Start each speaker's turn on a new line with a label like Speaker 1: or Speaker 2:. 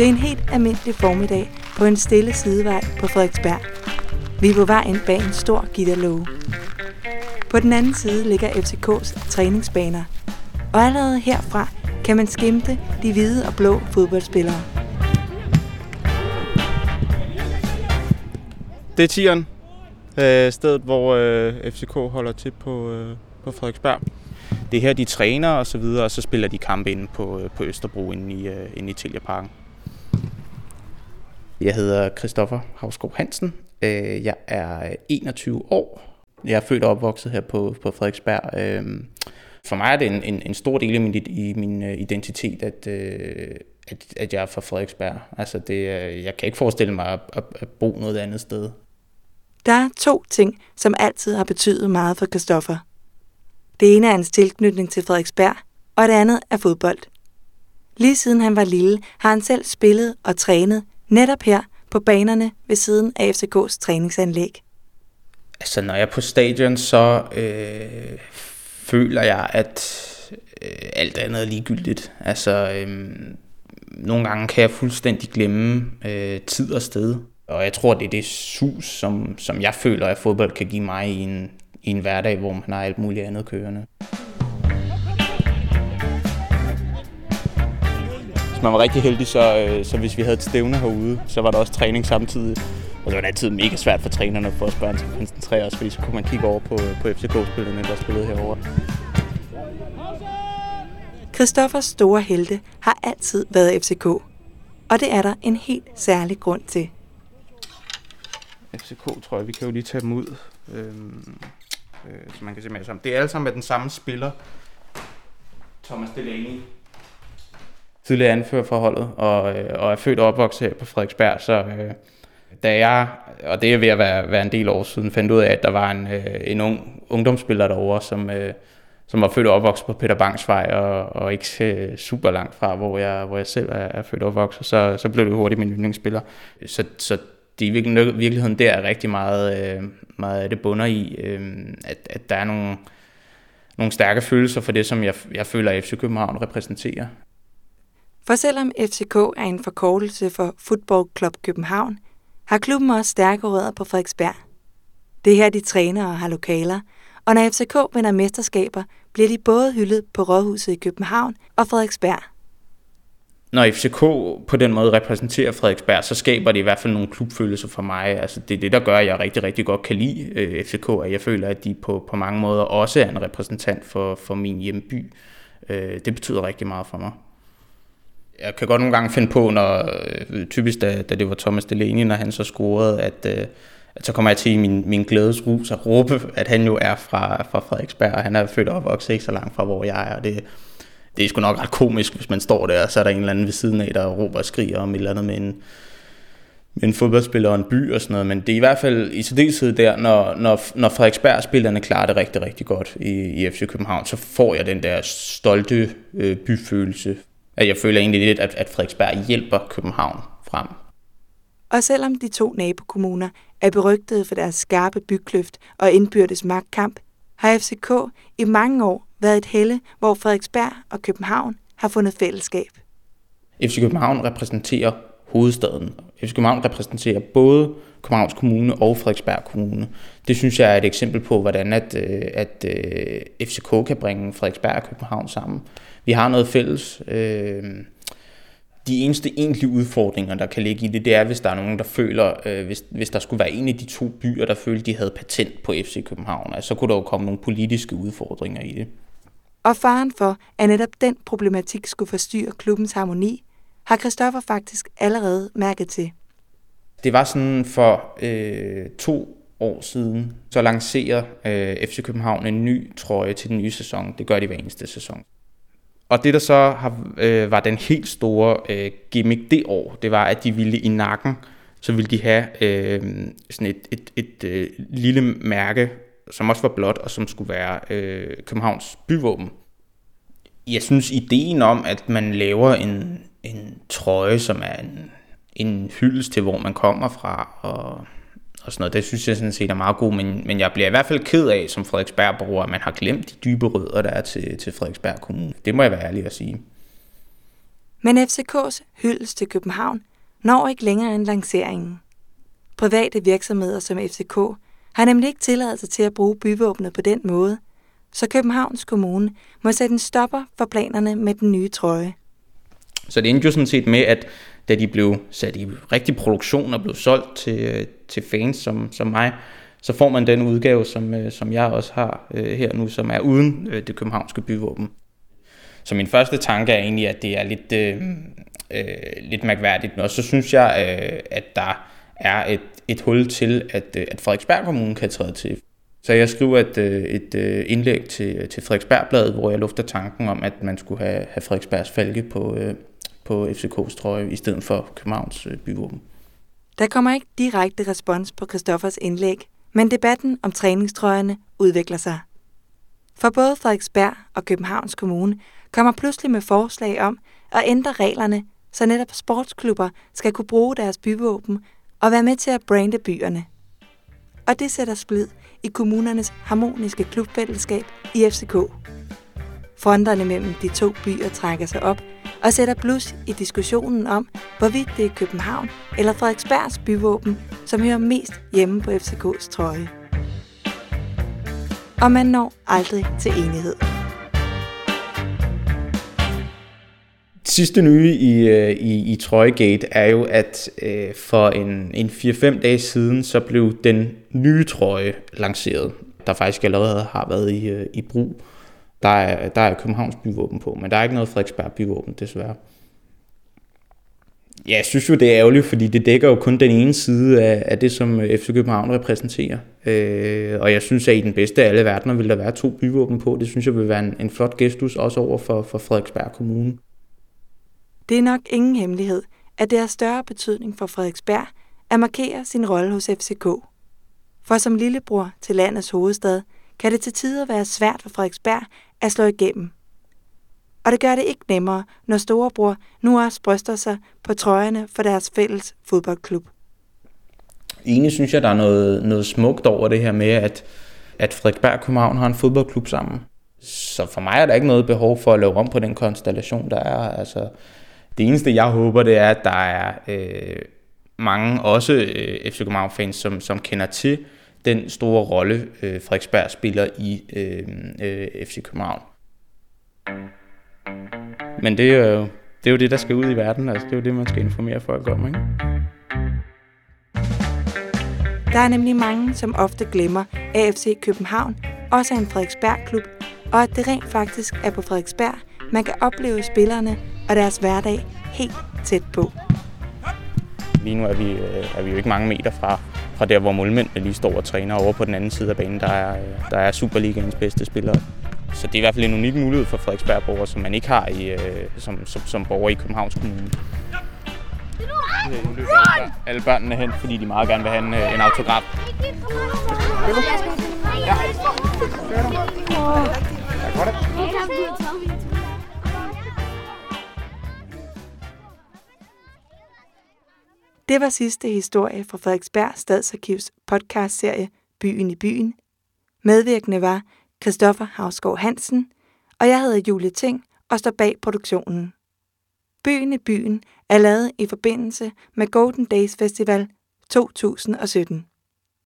Speaker 1: Det er en helt almindelig formiddag på en stille sidevej på Frederiksberg. Vi er på vej ind bag en stor gitterlåge. På den anden side ligger FCK's træningsbaner, og allerede herfra kan man skimte de hvide og blå fodboldspillere.
Speaker 2: Det er tieren, øh, stedet hvor øh, FCK holder til på, øh, på Frederiksberg. Det er her, de træner og så videre, og så spiller de kampe inde på, øh, på Østerbro inde i, øh, inde i Tiljeparken. Jeg hedder Christoffer Havskov Hansen. Øh, jeg er 21 år. Jeg er født og opvokset her på, på Frederiksberg. Øh, for mig er det en, en, en stor del af min, i min øh, identitet, at, at, at jeg er fra Frederiksberg. Altså det, jeg kan ikke forestille mig at, at, at bo noget andet sted.
Speaker 1: Der er to ting, som altid har betydet meget for Christoffer. Det ene er hans tilknytning til Frederiksberg, og det andet er fodbold. Lige siden han var lille, har han selv spillet og trænet netop her på banerne ved siden af FCK's træningsanlæg.
Speaker 2: Altså, når jeg er på stadion, så øh, føler jeg, at øh, alt andet er ligegyldigt. Altså, øh, nogle gange kan jeg fuldstændig glemme øh, tid og sted. Og jeg tror, det er det sus, som, som jeg føler, at fodbold kan give mig i en, i en hverdag, hvor man har alt muligt andet kørende. Hvis man var rigtig heldig, så, øh, så hvis vi havde et stævne herude, så var der også træning samtidig. Og det var altid mega svært for trænerne for os børn til at koncentrere os, fordi så kunne man kigge over på, på FCK-spillerne, der spillede herovre.
Speaker 1: Christoffers store helte har altid været FCK, og det er der en helt særlig grund til.
Speaker 2: FCK tror jeg, vi kan jo lige tage dem ud, øhm, øh, så man kan se mere sammen. Det er alle sammen med den samme spiller, Thomas Delaney, tidligere anfører for holdet, og, øh, og er født og opvokset her på Frederiksberg, så øh, da jeg, og det er ved at være, være en del år siden, fandt ud af, at der var en, øh, en ung ungdomsspiller derovre, som, øh, som var født og opvokset på Peter Bangs vej, og, og ikke øh, super langt fra, hvor jeg, hvor jeg selv er, er født og opvokset, så, så blev det hurtigt min yndlingsspiller. Så, så det i virkeligheden der er rigtig meget, øh, meget af det bunder i, øh, at, at der er nogle, nogle stærke følelser for det, som jeg, jeg føler, at FC København repræsenterer.
Speaker 1: For selvom FCK er en forkortelse for Football Club København, har klubben også stærke rødder på Frederiksberg. Det er her, de træner og har lokaler, og når FCK vinder mesterskaber, bliver de både hyldet på Rådhuset i København og Frederiksberg.
Speaker 2: Når FCK på den måde repræsenterer Frederiksberg, så skaber det i hvert fald nogle klubfølelser for mig. Altså det er det, der gør, at jeg rigtig, rigtig godt kan lide øh, FCK, og jeg føler, at de på, på mange måder også er en repræsentant for, for min hjemby. Øh, det betyder rigtig meget for mig jeg kan godt nogle gange finde på, når øh, typisk da, da det var Thomas Delaney, når han så scorede, at, øh, at så kommer jeg til min, min glædesrus at råbe, at han jo er fra, fra Frederiksberg, og han er født og opvokset ikke så langt fra, hvor jeg er, og det, det er sgu nok ret komisk, hvis man står der, og så er der en eller anden ved siden af, der råber og skriger om et eller andet med en, med en fodboldspiller og en by og sådan noget, men det er i hvert fald i særdeleshed der, når, når, når Frederiksberg-spillerne klarer det rigtig, rigtig godt i, i FC København, så får jeg den der stolte øh, byfølelse at jeg føler egentlig lidt, at, at Frederiksberg hjælper København frem.
Speaker 1: Og selvom de to nabokommuner er berygtede for deres skarpe bykløft og indbyrdes magtkamp, har FCK i mange år været et helle, hvor Frederiksberg og København har fundet fællesskab.
Speaker 2: FC København repræsenterer hovedstaden. FC København repræsenterer både Københavns Kommune og Frederiksberg Kommune. Det synes jeg er et eksempel på, hvordan at, øh, at, øh, at FCK kan bringe Frederiksberg og København sammen vi har noget fælles. Øh, de eneste egentlige udfordringer, der kan ligge i det, det er, hvis der er nogen, der føler, øh, hvis, hvis der skulle være en af de to byer, der følte, de havde patent på FC København, altså, så kunne der jo komme nogle politiske udfordringer i det.
Speaker 1: Og faren for, at netop den problematik skulle forstyrre klubbens harmoni, har Christoffer faktisk allerede mærket til.
Speaker 2: Det var sådan for øh, to år siden, så lancerer øh, FC København en ny trøje til den nye sæson. Det gør de hver eneste sæson. Og det, der så har, øh, var den helt store øh, gimmick det år, det var, at de ville i nakken, så ville de have øh, sådan et, et, et øh, lille mærke, som også var blåt, og som skulle være øh, Københavns byvåben. Jeg synes, ideen om, at man laver en, en trøje, som er en, en hyldest til, hvor man kommer fra, og og sådan noget. Det synes jeg sådan set er meget god, men, men jeg bliver i hvert fald ked af som Frederiksberg-borger, at man har glemt de dybe rødder, der er til, til Frederiksberg Kommune. Det må jeg være ærlig at sige.
Speaker 1: Men FCK's hyldest til København når ikke længere end lanceringen. Private virksomheder som FCK har nemlig ikke tilladelse til at bruge byvåbnet på den måde, så Københavns Kommune må sætte en stopper for planerne med den nye trøje.
Speaker 2: Så det endte jo sådan set med, at da de blev sat i rigtig produktion og blev solgt til, øh, til fans som, som mig, så får man den udgave, som, øh, som jeg også har øh, her nu, som er uden øh, det københavnske byvåben. Så min første tanke er egentlig, at det er lidt, øh, øh, lidt mærkværdigt, men så synes jeg, øh, at der er et, et hul til, at, øh, at Frederiksberg Kommune kan træde til. Så jeg skriver et, øh, et øh, indlæg til, til Frederiksbergbladet, hvor jeg lufter tanken om, at man skulle have, have Frederiksbergs falke på, øh, på FCK's trøje, i stedet for Københavns øh, byvåben.
Speaker 1: Der kommer ikke direkte respons på Christoffers indlæg, men debatten om træningstrøjerne udvikler sig. For både Frederiksberg og Københavns Kommune kommer pludselig med forslag om at ændre reglerne, så netop sportsklubber skal kunne bruge deres byvåben og være med til at brande byerne. Og det sætter splid i kommunernes harmoniske klubfællesskab i FCK. Fronterne mellem de to byer trækker sig op og sætter blus i diskussionen om, hvorvidt det er København eller Frederiksbergs byvåben, som hører mest hjemme på FCK's trøje. Og man når aldrig til enighed.
Speaker 2: sidste nye i, øh, i, i Trøjegate er jo, at øh, for en, en 4-5 dage siden, så blev den nye trøje lanceret, der faktisk allerede har været i, øh, i brug. Der er, der er Københavns byvåben på, men der er ikke noget Frederiksberg byvåben, desværre. Ja, jeg synes jo, det er ærgerligt, fordi det dækker jo kun den ene side af, af det, som øh, FC København repræsenterer. Øh, og jeg synes, at i den bedste af alle verdener vil der være to byvåben på. Det synes jeg vil være en, en flot gestus, også over for, for Frederiksberg Kommune.
Speaker 1: Det er nok ingen hemmelighed, at det har større betydning for Frederiksberg at markere sin rolle hos FCK. For som lillebror til landets hovedstad, kan det til tider være svært for Frederiksberg at slå igennem. Og det gør det ikke nemmere, når storebror nu også bryster sig på trøjerne for deres fælles fodboldklub.
Speaker 2: Egentlig synes jeg, der er noget, noget smukt over det her med, at, at Frederiksberg og København har en fodboldklub sammen. Så for mig er der ikke noget behov for at lave om på den konstellation, der er. Altså, det eneste, jeg håber, det er, at der er øh, mange, også øh, FC København-fans, som, som kender til den store rolle, øh, Frederiksberg spiller i øh, øh, FC København. Men det er, jo, det er jo det, der skal ud i verden. Altså, det er jo det, man skal informere folk om. Ikke?
Speaker 1: Der er nemlig mange, som ofte glemmer, at FC København også er en Frederiksberg-klub, og at det rent faktisk er på Frederiksberg, man kan opleve spillerne og deres hverdag helt tæt på.
Speaker 2: Lige nu er vi, øh, er vi jo ikke mange meter fra, fra der, hvor målmændene lige står og træner over på den anden side af banen. Der er, øh, der er Superligaens bedste spillere. Så det er i hvert fald en unik mulighed for Frederiksberg borger, som man ikke har i, øh, som, som, som borger i Københavns Kommune. Nu løber alle, alle børnene hen, fordi de meget gerne vil have en, en autograf. Ja. Ja,
Speaker 1: Det var sidste historie fra Frederiksberg Stadsarkivs podcastserie Byen i byen. Medvirkende var Christoffer Havsgaard Hansen, og jeg hedder Julie Ting og står bag produktionen. Byen i byen er lavet i forbindelse med Golden Days Festival 2017.